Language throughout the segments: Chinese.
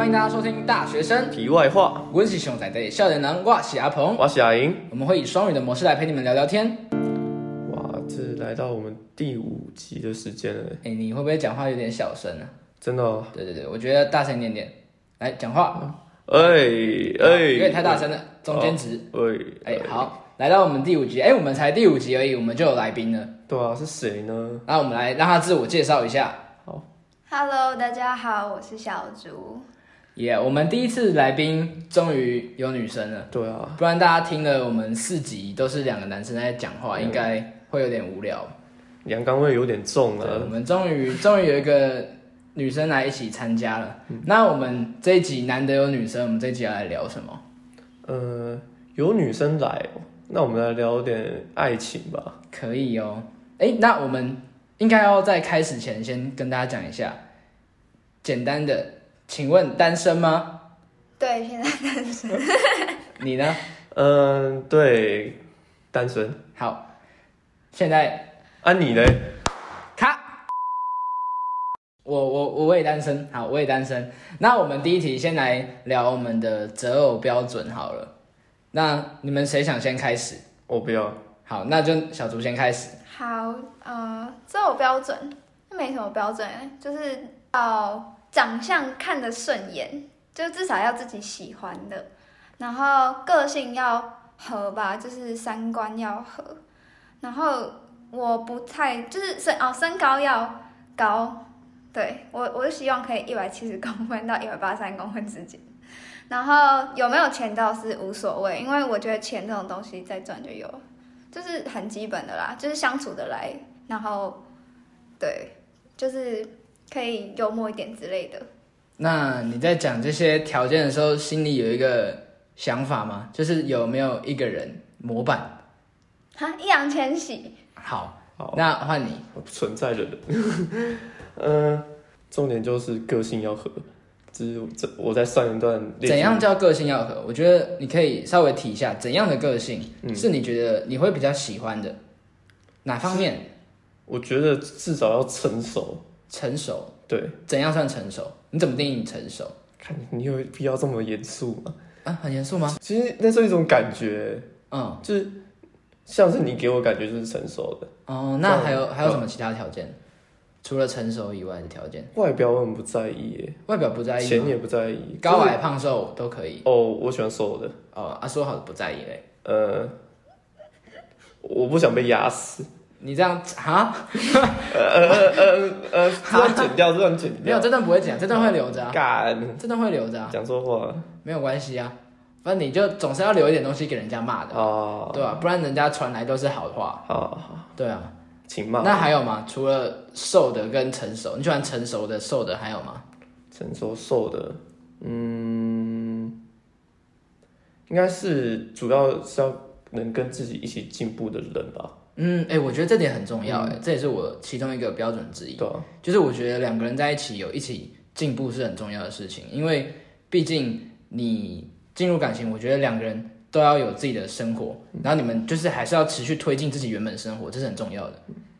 欢迎大家收听《大学生》，题外话，我是熊仔的笑脸男，我是阿鹏。我是阿莹。我们会以双语的模式来陪你们聊聊天。哇，这来到我们第五集的时间了，哎，你会不会讲话有点小声啊？真的哦。对对对，我觉得大声一点点，来讲话。哎哎，有点太大声了，中间值。哎哎，好，来到我们第五集，哎，我们才第五集而已，我们就有来宾了。对啊，是谁呢？那我们来让他自我介绍一下。好，Hello，大家好，我是小竹。耶，我们第一次来宾终于有女生了。对啊，不然大家听了我们四集都是两个男生在讲话，应该会有点无聊。阳刚味有点重了，我。们终于终于有一个女生来一起参加了。那我们这一集难得有女生，我们这一集要来聊什么？呃，有女生来哦，那我们来聊点爱情吧。可以哦。哎，那我们应该要在开始前先跟大家讲一下，简单的，请问单身吗？对，现在单身。你呢？嗯，对，单身。好，现在啊，你呢？卡。我我我也单身，好，我也单身。那我们第一题先来聊我们的择偶标准好了。那你们谁想先开始？我不要。好，那就小竹先开始。好，呃，择偶标准没什么标准，就是要长相看得顺眼，就至少要自己喜欢的，然后个性要合吧，就是三观要合，然后我不太就是身哦身高要高，对我我是希望可以一百七十公分到一百八三公分之间，然后有没有钱倒是无所谓，因为我觉得钱这种东西再赚就有了。就是很基本的啦，就是相处的来，然后对，就是可以幽默一点之类的。那你在讲这些条件的时候，心里有一个想法吗？就是有没有一个人模板？哈，易烊千玺。好，好，那换你。不存在的人。嗯，重点就是个性要合。就是这我在上一段怎样叫个性要合？我觉得你可以稍微提一下，怎样的个性是你觉得你会比较喜欢的？哪方面？我觉得至少要成熟。成熟？对。怎样算成熟？你怎么定义成熟？看你有必要这么严肃吗？啊，很严肃吗？其实那是一种感觉，嗯，就是像是你给我感觉就是成熟的。哦，那还有还有什么其他条件？除了成熟以外的条件，外表我很不在意耶，外表不在意，钱也不在意，高矮胖瘦都可以。哦，我喜欢瘦的。哦，啊，说好的不在意嘞。呃，我不想被压死。你这样哈？呃呃呃呃，这段剪掉，这段剪掉。没有，这段不会剪，这段会留着啊。干，这段会留着啊。讲错话。没有关系啊，反正你就总是要留一点东西给人家骂的，哦，对吧？不然人家传来都是好话。好好，对啊。请骂。那还有吗？除了瘦的跟成熟，你喜欢成熟的、瘦的还有吗？成熟瘦的，嗯，应该是主要是要能跟自己一起进步的人吧。嗯，哎、我觉得这点很重要，哎、这也是我其中一个标准之一。对啊，就是我觉得两个人在一起有一起进步是很重要的事情，因为毕竟你进入感情，我觉得两个人都要有自己的生活，然后你们就是还是要持续推进自己原本生活，这是很重要的。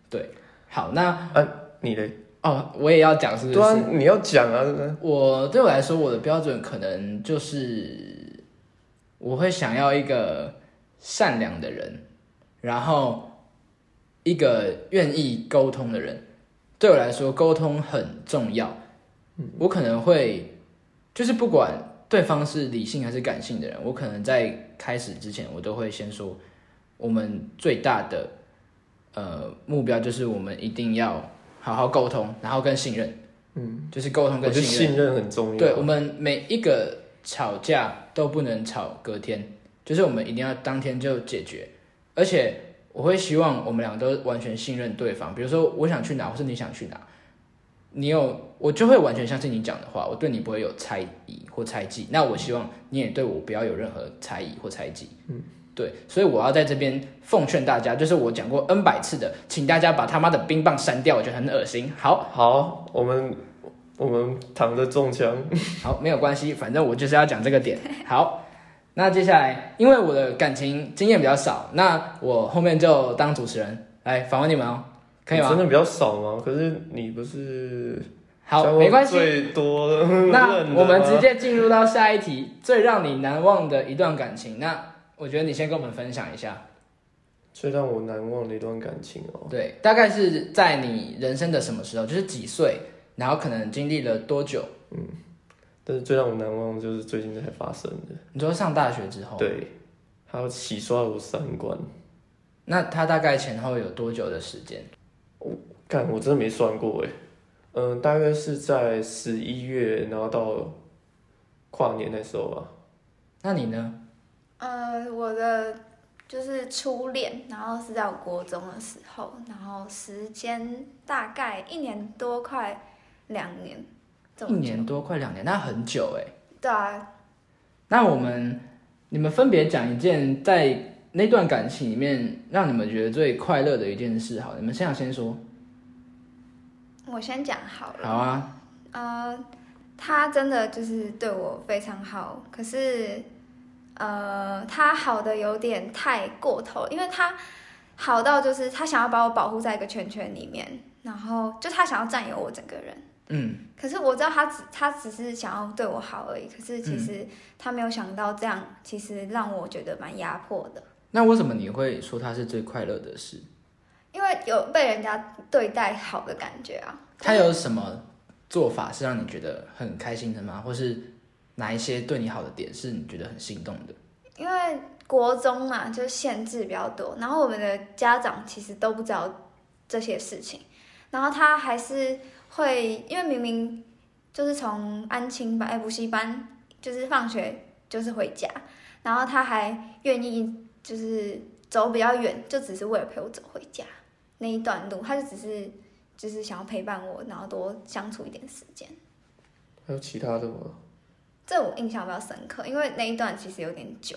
对，好，那啊，你的？哦，我也要讲是不是？对啊，你要讲啊，我对我来说，我的标准可能就是我会想要一个善良的人，然后一个愿意沟通的人。对我来说，沟通很重要。我可能会就是不管对方是理性还是感性的人，我可能在开始之前，我都会先说，我们最大的呃目标就是我们一定要好好沟通，然后跟信任。嗯，就是沟通跟信任。信任很重要。对我们每一个吵架都不能吵隔天，就是我们一定要当天就解决。而且我会希望我们俩都完全信任对方。比如说我想去哪，或是你想去哪，你有我就会完全相信你讲的话，我对你不会有猜疑或猜忌。那我希望你也对我不要有任何猜疑或猜忌。嗯，对，所以我要在这边奉劝大家，就是我讲过 N 百次的，请大家把他妈的冰棒删掉，我觉得很恶心。好，好，我们我们躺着中枪。好，没有关系，反正我就是要讲这个点。好，那接下来，因为我的感情经验比较少，那我后面就当主持人来访问你们哦，可以吗？你真的比较少吗？可是你不是好，没关系。最多 那我们直接进入到下一题，最让你难忘的一段感情。那我觉得你先跟我们分享一下，最让我难忘的一段感情哦。对，大概是在你人生的什么时候，就是几岁，然后可能经历了多久？但是最让我难忘的就是最近才发生的，你说上大学之后，对，还有洗刷了我三观。那他大概前后有多久的时间？我干，我真的没算过哎，嗯，大概是在十一月，然后到跨年那时候吧。那你呢？呃，我的就是初恋，然后是在我国中的时候，然后时间大概一年多，快两年，一年多，快两年，那很久哎。对啊，那我们你们分别讲一件在那段感情里面让你们觉得最快乐的一件事，好，你们现在先说。我先讲好了。好啊，呃，他真的就是对我非常好，可是，呃，他好的有点太过头，因为他好到就是他想要把我保护在一个圈圈里面，然后就他想要占有我整个人。嗯，可是我知道他只他只是想要对我好而已，可是其实他没有想到这样，其实让我觉得蛮压迫的，那为什么你会说他是最快乐的事？因为有被人家对待好的感觉啊。他有什么做法是让你觉得很开心的吗？或是哪一些对你好的点是你觉得很心动的？因为国中嘛，就限制比较多，然后我们的家长其实都不知道这些事情，然后他还是会，因为明明就是从安亲班、哎补习班，就是放学就是回家，然后他还愿意就是走比较远，就只是为了陪我走回家那一段路，他就只是就是想要陪伴我，然后多相处一点时间。还有其他的吗？这我印象比较深刻，因为那一段其实有点久。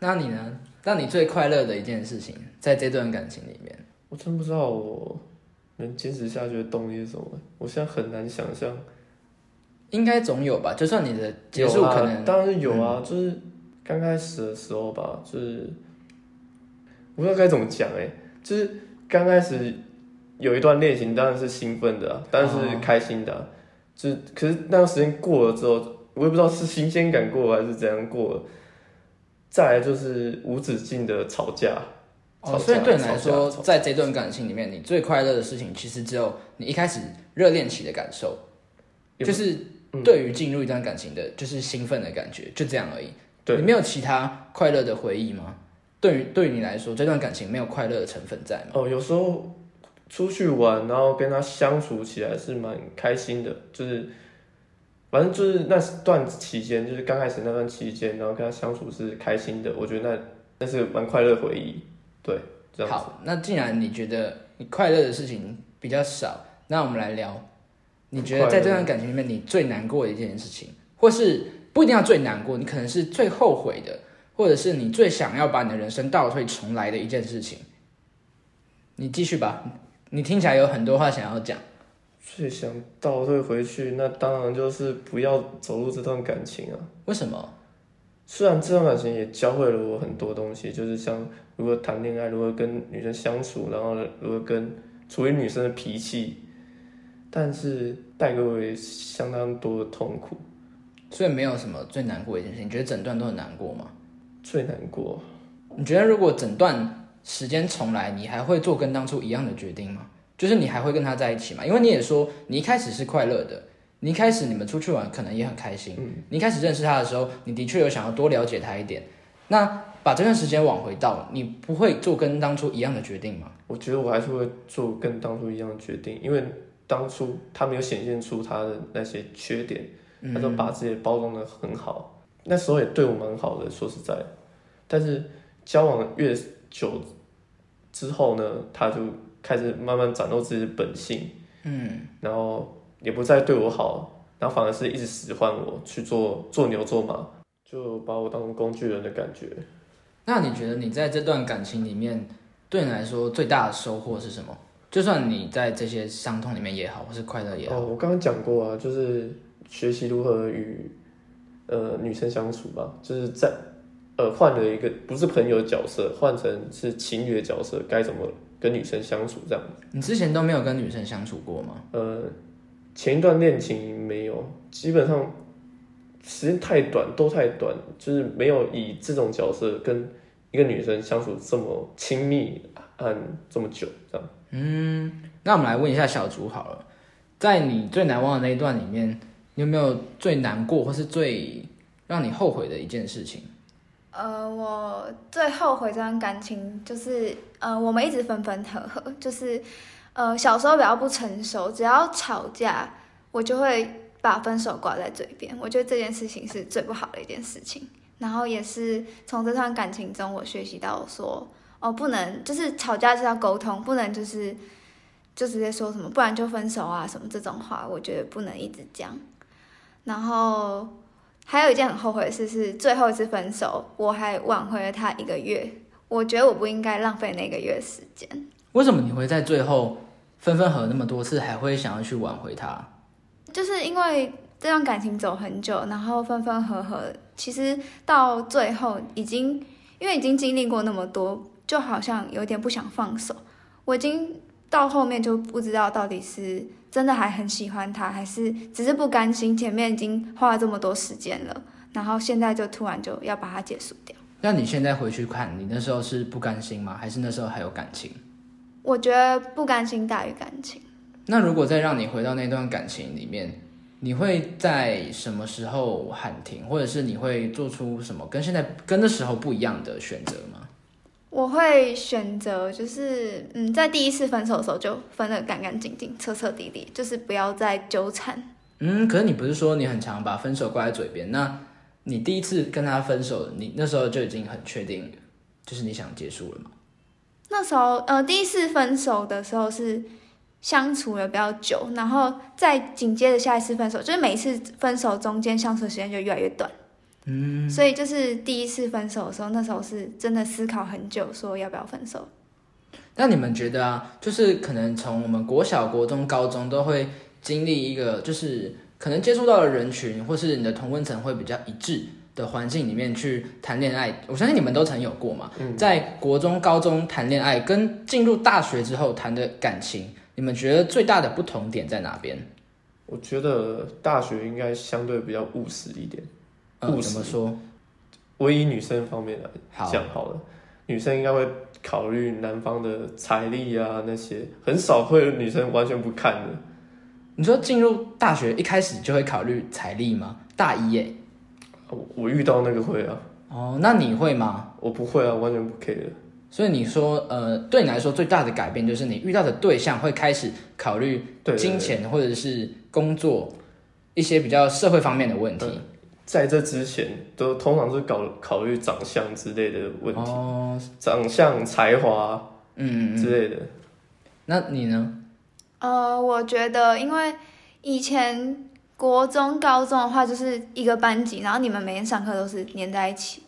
那你呢？让你最快乐的一件事情，在这段感情里面，我真不知道我能坚持下去的动力是什么。我现在很难想象。应该总有吧？就算你的结束可能，嗯当然是有啊，就是刚开始的时候吧，就是我不知道该怎么讲哎、就是刚开始有一段恋情，当然是兴奋的、啊，当然是开心的啊、就是可是那段时间过了之后，我也不知道是新鲜感过了还是怎样过了。再来就是无止境的吵架，吵哦，所以对你来说，在这段感情里面，你最快乐的事情，其实只有你一开始热恋期的感受，就是对于进入一段感情的，就是兴奋的感觉，就这样而已。对你没有其他快乐的回忆吗？对于对于你来说，这段感情没有快乐的成分在吗？哦，有时候出去玩，然后跟他相处起来是蛮开心的，就是反正就是那段期间，就是刚开始那段期间，然后跟他相处是开心的，我觉得那那是蛮快乐的回忆。对，这样子。好，那既然你觉得你快乐的事情比较少，那我们来聊，你觉得在这段感情里面，你最难过的一件事情，或是不一定要最难过，你可能是最后悔的，或者是你最想要把你的人生倒退重来的一件事情。你继续吧，你听起来有很多话想要讲。最想倒退回去，那当然就是不要走入这段感情啊。为什么？虽然这段感情也教会了我很多东西，就是像如何谈恋爱，如何跟女生相处，然后如何跟处理女生的脾气，但是带给我相当多的痛苦。所以没有什么最难过的一件事情，你觉得整段都很难过吗？最难过，你觉得如果整段时间重来，你还会做跟当初一样的决定吗？就是你还会跟他在一起吗？因为你也说你一开始是快乐的，你一开始你们出去玩可能也很开心，你一开始认识他的时候，你的确有想要多了解他一点。那把这段时间往回倒，你不会做跟当初一样的决定吗？我觉得我还是会做跟当初一样的决定，因为当初他没有显现出他的那些缺点，他都把自己包装的很好，那时候也对我蛮好的，说实在，但是交往越久之后呢，他就开始慢慢展露自己的本性，嗯，然后也不再对我好，然后反而是一直使唤我去做做牛做马，就把我当成工具人的感觉。那你觉得你在这段感情里面，对你来说最大的收获是什么？就算你在这些伤痛里面也好，或是快乐也好，哦，我刚刚讲过啊，就是学习如何与呃女生相处吧，就是在呃换了一个不是朋友的角色，换成是情侣的角色，该怎么跟女生相处这样。你之前都没有跟女生相处过吗？呃，前一段恋情没有，基本上时间太短，都太短，就是没有以这种角色跟一个女生相处这么亲密，按这么久这样。嗯那我们来问一下小竹好了，在你最难忘的那一段里面，你有没有最难过或是最让你后悔的一件事情？呃，我最后悔这段感情就是，呃，我们一直分分合合，就是，呃，小时候比较不成熟，只要吵架，我就会把分手挂在嘴边。我觉得这件事情是最不好的一件事情。然后也是从这段感情中，我学习到说，哦，不能就是吵架是要沟通，不能就是就直接说什么，不然就分手啊什么这种话，我觉得不能一直讲。然后还有一件很后悔的事是，最后一次分手，我还挽回了他一个月。我觉得我不应该浪费那个月时间。为什么你会在最后分分合那么多次，还会想要去挽回他？就是因为这段感情走很久，然后分分合合，其实到最后已经因为已经经历过那么多，就好像有点不想放手。我已经到后面就不知道到底是真的还很喜欢他，还是只是不甘心前面已经花了这么多时间了，然后现在就突然就要把它结束掉。那你现在回去看，你那时候是不甘心吗？还是那时候还有感情？我觉得不甘心大于感情。那如果再让你回到那段感情里面，你会在什么时候喊停，或者是你会做出什么跟现在跟那时候不一样的选择吗？我会选择就是，嗯，在第一次分手的时候就分得干干净净、彻彻底底，就是不要再纠缠。嗯，可是你不是说你很常把分手挂在嘴边？那你第一次跟他分手，你那时候就已经很确定，就是你想结束了吗？那时候，呃，第一次分手的时候是相处了比较久，然后再紧接着下一次分手，就是每一次分手中间相处的时间就越来越短。嗯，所以就是第一次分手的时候，那时候是真的思考很久，说要不要分手。那你们觉得啊，就是可能从我们国小、国中、高中都会经历一个，就是可能接触到的人群，或是你的同温层会比较一致的环境里面去谈恋爱。我相信你们都曾有过嘛，在国中、高中谈恋爱，跟进入大学之后谈的感情，你们觉得最大的不同点在哪边？我觉得大学应该相对比较务实一点。嗯，务实怎么说？我以女生方面来好，讲好了，女生应该会考虑男方的财力啊那些，很少会有女生完全不看的。你说进入大学一开始就会考虑财力吗？大一耶？我我遇到那个会啊，哦，那你会吗？我不会啊，完全不 care。所以你说，呃，对你来说最大的改变就是你遇到的对象会开始考虑金钱或者是工作一些比较社会方面的问题。在这之前，都通常是搞考虑长相之类的问题，哦，长相、才华嗯，嗯之类的。那你呢？呃，我觉得因为以前国中、高中的话，就是一个班级，然后你们每天上课都是黏在一起，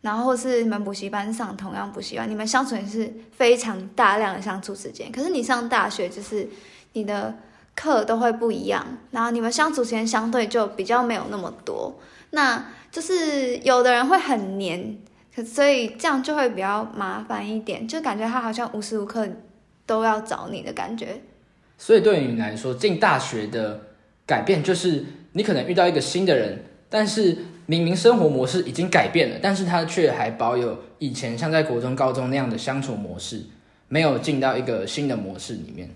然后是你们补习班上同样补习班，你们相处也是非常大量的相处时间。可是你上大学，就是你的课都会不一样，然后你们相处时间相对就比较没有那么多。那就是有的人会很黏，所以这样就会比较麻烦一点，就感觉他好像无时无刻都要找你的感觉。所以对你来说，进大学的改变就是你可能遇到一个新的人，但是明明生活模式已经改变了，但是他却还保有以前像在国中、高中那样的相处模式，没有进到一个新的模式里面。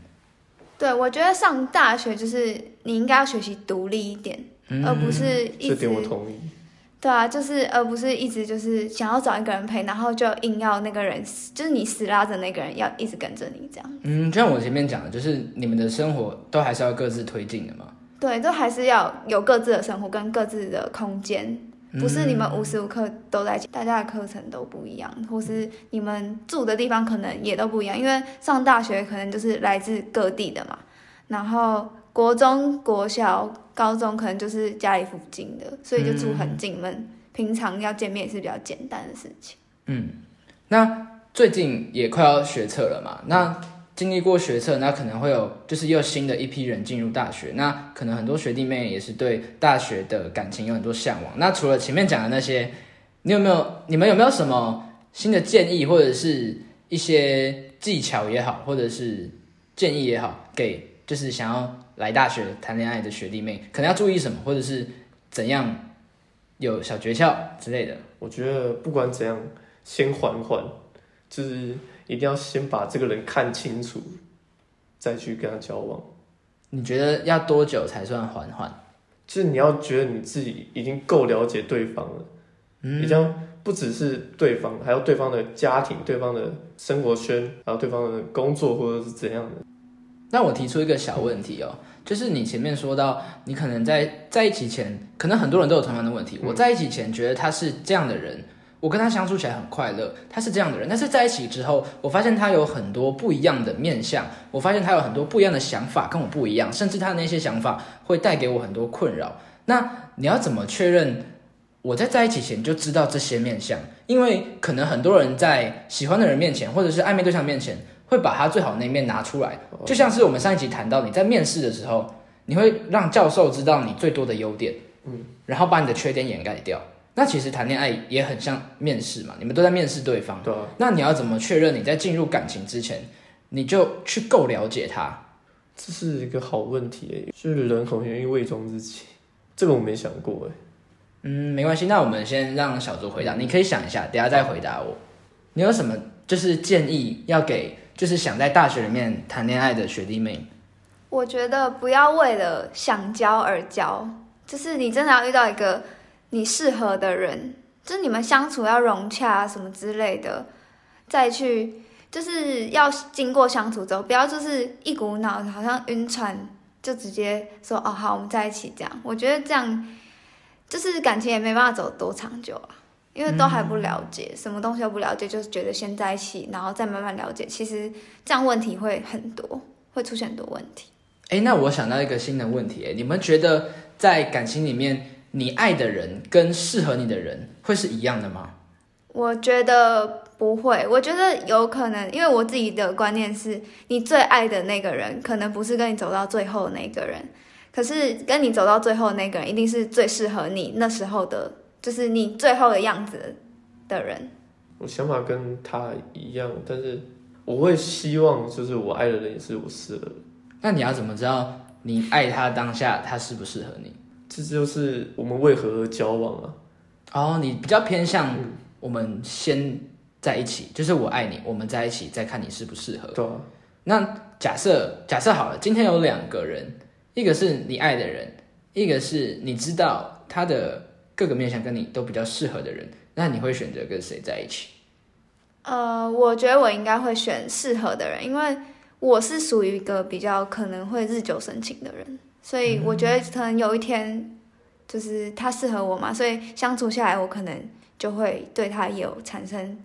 对，我觉得上大学就是你应该要学习独立一点，嗯而不是一点我同意。对啊，就是而不是一直就是想要找一个人陪，然后就硬要那个人，就是你死拉着那个人要一直跟着你这样。嗯，就像我前面讲的，就是你们的生活都还是要各自推进的嘛。对，都还是要有各自的生活跟各自的空间，不是你们无时无刻都在，大家的课程都不一样，或是你们住的地方可能也都不一样，因为上大学可能就是来自各地的嘛，然后国中、国小、高中可能就是家里附近的，所以就住很近，你们平常要见面也是比较简单的事情。嗯，那最近也快要学测了嘛，那经历过学测，那可能会有就是又新的一批人进入大学，那可能很多学弟妹也是对大学的感情有很多向往。那除了前面讲的那些，你有没有你们有没有什么新的建议，或者是一些技巧也好，或者是建议也好，给就是想要来大学谈恋爱的学弟妹，可能要注意什么，或者是怎样有小诀窍之类的？我觉得不管怎样，先缓缓，就是一定要先把这个人看清楚，再去跟他交往。你觉得要多久才算缓缓？就是你要觉得你自己已经够了解对方了，嗯，已经不只是对方，还有对方的家庭、对方的生活圈，还有对方的工作或者是怎样的。那我提出一个小问题哦，就是你前面说到，你可能在在一起前，可能很多人都有同样的问题。我在一起前觉得他是这样的人，我跟他相处起来很快乐，他是这样的人。但是在一起之后，我发现他有很多不一样的面相，我发现他有很多不一样的想法，跟我不一样，甚至他的那些想法会带给我很多困扰。那你要怎么确认我在在一起前就知道这些面相？因为可能很多人在喜欢的人面前，或者是暧昧对象面前。会把他最好的那一面拿出来，就像是我们上一集谈到，你在面试的时候，你会让教授知道你最多的优点，嗯，然后把你的缺点掩盖掉。那其实谈恋爱也很像面试嘛，你们都在面试对方。对。那你要怎么确认你在进入感情之前，你就去够了解他？这是一个好问题诶，就是人很容易伪装自己，这个我没想过诶。嗯，没关系，那我们先让小猪回答，你可以想一下，等下再回答我。你有什么就是建议要给？就是想在大学里面谈恋爱的学弟妹，我觉得不要为了想交而交，就是你真的要遇到一个你适合的人，就是你们相处要融洽啊什么之类的，再去就是要经过相处之后，不要就是一股脑好像晕船就直接说哦好我们在一起这样，我觉得这样就是感情也没办法走多长久啊。因为都还不了解，什么东西都不了解，就是觉得先在一起，然后再慢慢了解。其实这样问题会很多，会出现很多问题。哎，那我想到一个新的问题，哎，你们觉得在感情里面，你爱的人跟适合你的人会是一样的吗？我觉得不会，我觉得有可能，因为我自己的观念是，你最爱的那个人，可能不是跟你走到最后的那个人，可是跟你走到最后的那个人，一定是最适合你那时候的。就是你最后的样子的人，我想法跟他一样，但是我会希望，就是我爱的人也是我适合的。那你要怎么知道你爱他当下他适不适合你？这就是我们为何而交往啊？哦，你比较偏向我们先在一起，就是我爱你，我们在一起再看你适不适合。对。那假设假设好了，今天有两个人，一个是你爱的人，一个是你知道他的。各个面向跟你都比较适合的人，那你会选择跟谁在一起？呃，我觉得我应该会选适合的人，因为我是属于一个比较可能会日久生情的人，所以我觉得可能有一天就是他适合我嘛，所以相处下来，我可能就会对他有产生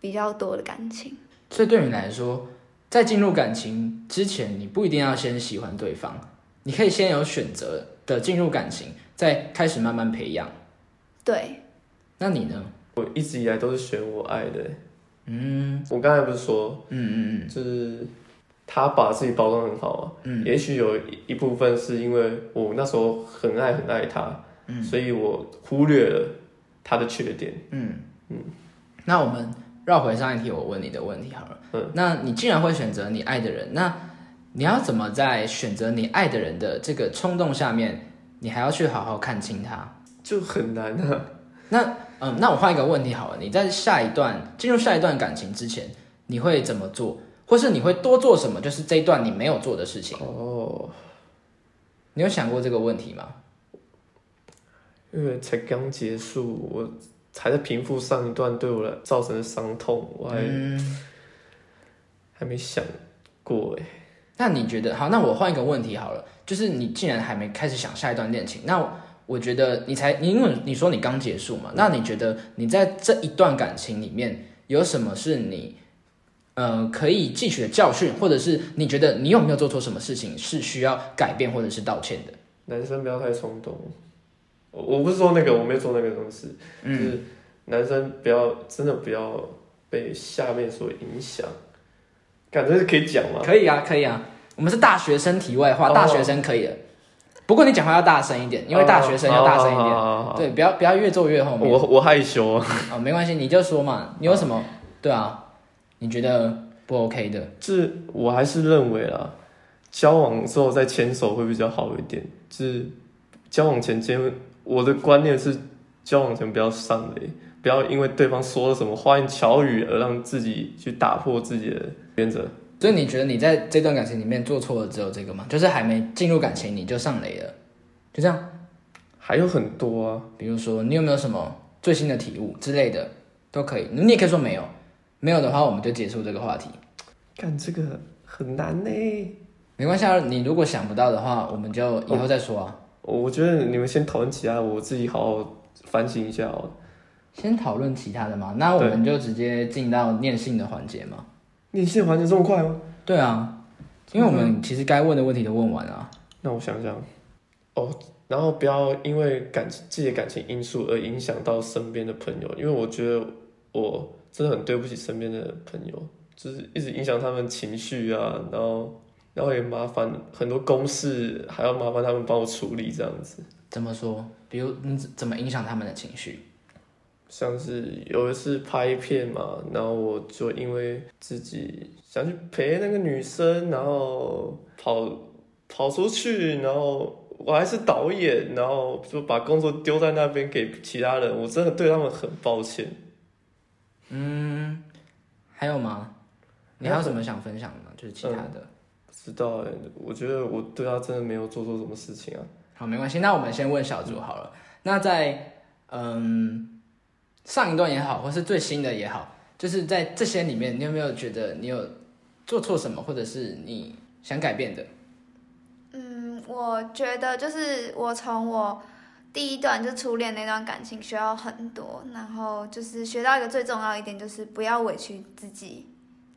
比较多的感情。所以对你来说，在进入感情之前，你不一定要先喜欢对方，你可以先有选择的进入感情，再开始慢慢培养。对，那你呢？我一直以来都是选我爱的。嗯，我刚才不是说，嗯嗯嗯，就是他把自己包装很好啊。嗯，也许有一部分是因为我那时候很爱很爱他，嗯，所以我忽略了他的缺点。嗯嗯，那我们绕回上一题，我问你的问题好了。嗯，那你既然会选择你爱的人，那你要怎么在选择你爱的人的这个冲动下面，你还要去好好看清他？就很难啊。那嗯，那我换一个问题好了。你在下一段进入下一段感情之前，你会怎么做，或是你会多做什么？就是这一段你没有做的事情哦。你有想过这个问题吗？因为才刚结束，我还在平复上一段对我来造成的伤痛，我还还没想过哎。那你觉得好？那我换一个问题好了。就是你竟然还没开始想下一段恋情，那我觉得你才，你因为你说你刚结束嘛，那你觉得你在这一段感情里面有什么是你，呃，可以汲取的教训，或者是你觉得你有没有做错什么事情是需要改变或者是道歉的？男生不要太冲动，我我不是说那个我没有做那个东西，就是男生不要真的不要被下面所影响，感觉是可以讲吗？可以啊，可以啊，我们是大学生题外话，大学生可以的。不过你讲话要大声一点，因为大学生要大声一点。对，不要不要越做越后面。我我害羞啊。啊，没关系，你就说嘛。你有什么？对啊，你觉得不 OK 的？是，我还是认为啦，交往之后再牵手会比较好一点。就是交往前牵，我的观念是交往前不要上雷，不要因为对方说了什么花言巧语而让自己去打破自己的原则。所以你觉得你在这段感情里面做错的只有这个吗？就是还没进入感情你就上雷了，就这样？还有很多啊，比如说你有没有什么最新的体悟之类的都可以，你也可以说没有，没有的话我们就结束这个话题。干这个很难呢。没关系啊，你如果想不到的话，我们就以后再说啊。我觉得你们先讨论其他，我自己好好反省一下哦。先讨论其他的嘛，那我们就直接进到念信的环节嘛。念信环节这么快吗？对啊，因为我们其实该问的问题都问完了。那我想想，哦，然后不要因为感自己的感情因素而影响到身边的朋友，因为我觉得我真的很对不起身边的朋友，就是一直影响他们情绪啊，然后然后也麻烦很多公事还要麻烦他们帮我处理这样子。怎么说？比如你怎么影响他们的情绪？像是有一次拍片嘛，然后我就因为自己想去陪那个女生，然后跑跑出去，然后我还是导演，然后就把工作丢在那边给其他人，我真的对他们很抱歉。嗯，还有吗？你还有什么想分享的吗？就是其他的？不知道哎，我觉得我对他真的没有做错什么事情啊。好，没关系，那我们先问小组好了。那在嗯。上一段也好，或是最新的也好，就是在这些里面，你有没有觉得你有做错什么，或者是你想改变的？嗯，我觉得就是我从我第一段就初恋那段感情学到很多，然后就是学到一个最重要一点，就是不要委屈自己，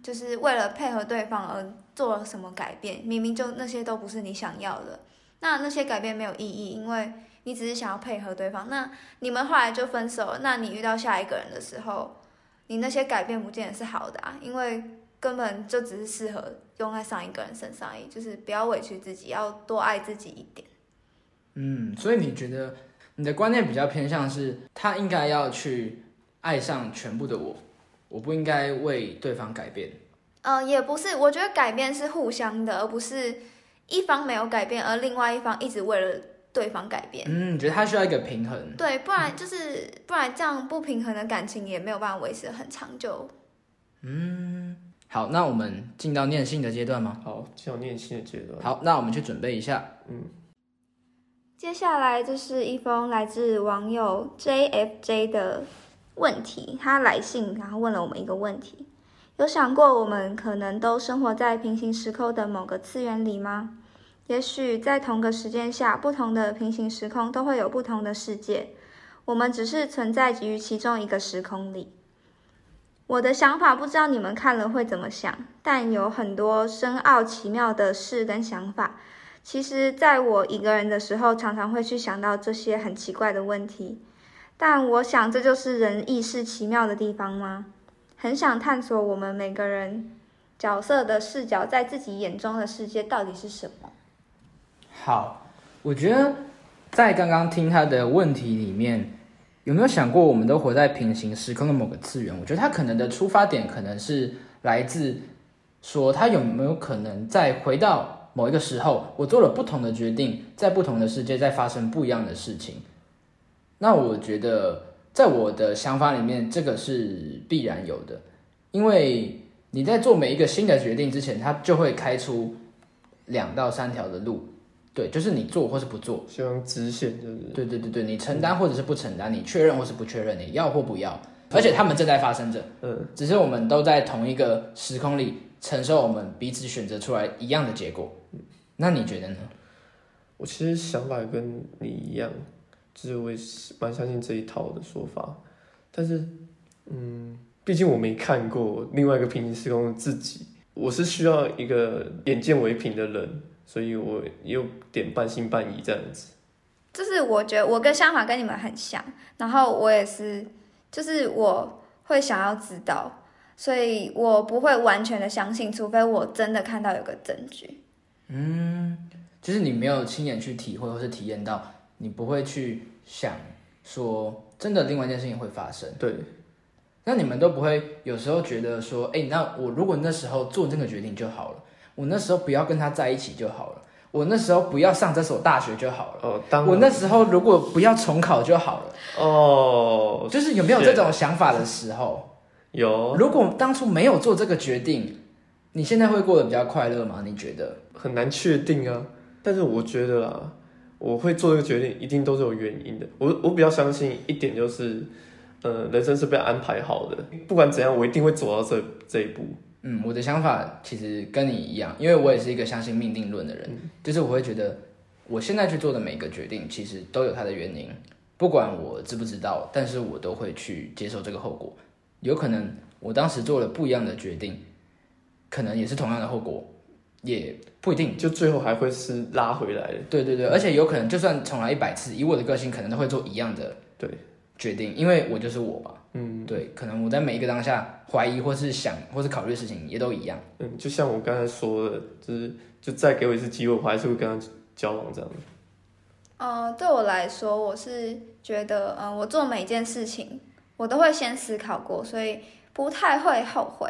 就是为了配合对方而做了什么改变，明明就那些都不是你想要的，那那些改变没有意义，因为。你只是想要配合对方，那你们后来就分手了。那你遇到下一个人的时候，你那些改变不见得是好的啊，因为根本就只是适合用在上一个人身上而已。就是不要委屈自己，要多爱自己一点。嗯，所以你觉得你的观念比较偏向是，他应该要去爱上全部的我，我不应该为对方改变。嗯，也不是，我觉得改变是互相的，而不是一方没有改变，而另外一方一直为了。对方改变，嗯，觉得他需要一个平衡，对，不然就是不然这样不平衡的感情也没有办法维持很长久。嗯，好，那我们进到念信的阶段吗？好，进到念信的阶段。好，那我们去准备一下。嗯，接下来就是一封来自网友 JFJ 的问题，他来信然后问了我们一个问题：有想过我们可能都生活在平行时空的某个次元里吗？也许在同个时间下，不同的平行时空都会有不同的世界，我们只是存在于其中一个时空里。我的想法不知道你们看了会怎么想，但有很多深奥奇妙的事跟想法。其实，在我一个人的时候，常常会去想到这些很奇怪的问题。但我想，这就是人意识奇妙的地方吗？很想探索我们每个人角色的视角，在自己眼中的世界到底是什么。好，我觉得在刚刚听他的问题里面，有没有想过我们都活在平行时空的某个次元？我觉得他可能的出发点可能是来自说他有没有可能再回到某一个时候，我做了不同的决定，在不同的世界在发生不一样的事情。那我觉得在我的想法里面，这个是必然有的，因为你在做每一个新的决定之前，它就会开出两到三条的路。对，就是你做或是不做，像直线就是。对对对对，你承担或者是不承担，你确认或是不确认，你要或不要，而且他们正在发生着。嗯，只是我们都在同一个时空里承受我们彼此选择出来一样的结果。那你觉得呢？我其实想法跟你一样，就是我也蛮相信这一套的说法。但是，嗯，毕竟我没看过另外一个平行时空的自己，我是需要一个眼见为凭的人。所以我有点半信半疑这样子，就是我觉得我跟想法跟你们很像，然后我也是，就是我会想要知道，所以我不会完全的相信，除非我真的看到有个证据。嗯，就是你没有亲眼去体会或是体验到，你不会去想说真的另外一件事情会发生。对，那你们都不会有时候觉得说，哎，那我如果那时候做这个决定就好了。我那时候不要跟他在一起就好了，我那时候不要上这所大学就好了，哦，当我那时候如果不要重考就好了。哦，就是有没有这种想法的时候？有如果当初没有做这个决定，你现在会过得比较快乐吗？你觉得？很难确定啊。但是我觉得啦，我会做这个决定，一定都是有原因的。我我比较相信一点就是，呃，人生是被安排好的，不管怎样，我一定会走到这这一步。嗯，我的想法其实跟你一样，因为我也是一个相信命定论的人，就是我会觉得我现在去做的每个决定，其实都有它的原因，不管我知不知道，但是我都会去接受这个后果。有可能我当时做了不一样的决定，可能也是同样的后果，也不一定。就最后还会是拉回来的。对对对，而且有可能就算重来一百次，以我的个性，可能都会做一样的对决定，因为我就是我吧。嗯对，可能我在每一个当下怀疑或是想或是考虑的事情也都一样。嗯，就像我刚才说的，就是就再给我一次机会，我还是会跟他交往这样子。呃，对我来说，我是觉得，嗯、我做每一件事情，我都会先思考过，所以不太会后悔。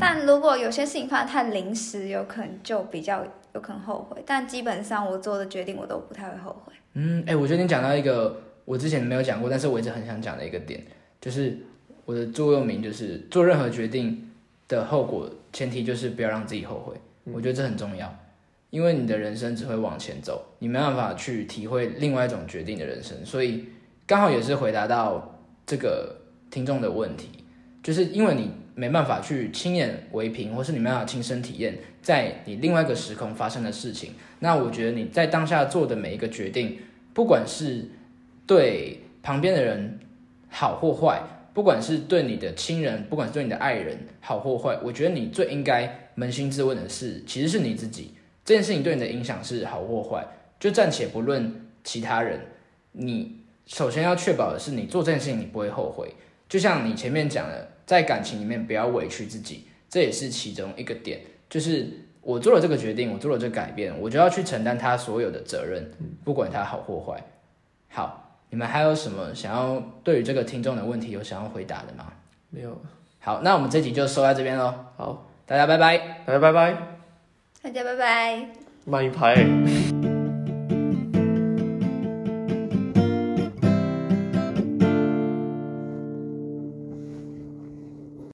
但如果有些事情发生太临时，有可能就比较有可能后悔。但基本上我做的决定，我都不太会后悔。嗯，哎、我觉得你讲到一个我之前没有讲过，但是我一直很想讲的一个点，就是我的座右铭就是做任何决定的后果，前提就是不要让自己后悔。我觉得这很重要，因为你的人生只会往前走，你没办法去体会另外一种决定的人生，所以刚好也是回答到这个听众的问题，就是因为你没办法去亲眼为凭，或是你没办法亲身体验在你另外一个时空发生的事情。那我觉得你在当下做的每一个决定，不管是对旁边的人好或坏，不管是对你的亲人，不管是对你的爱人好或坏，我觉得你最应该扪心自问的是，其实是你自己这件事情对你的影响是好或坏，就暂且不论其他人，你首先要确保的是你做这件事情你不会后悔。就像你前面讲的，在感情里面不要委屈自己，这也是其中一个点。就是我做了这个决定，我做了这个改变，我就要去承担他所有的责任，不管他好或坏。好，你们还有什么想要对于这个听众的问题有想要回答的吗？没有，好，那我们这集就收在这边喽，好，大家拜拜。大家拜拜，大家拜拜。慢一拍。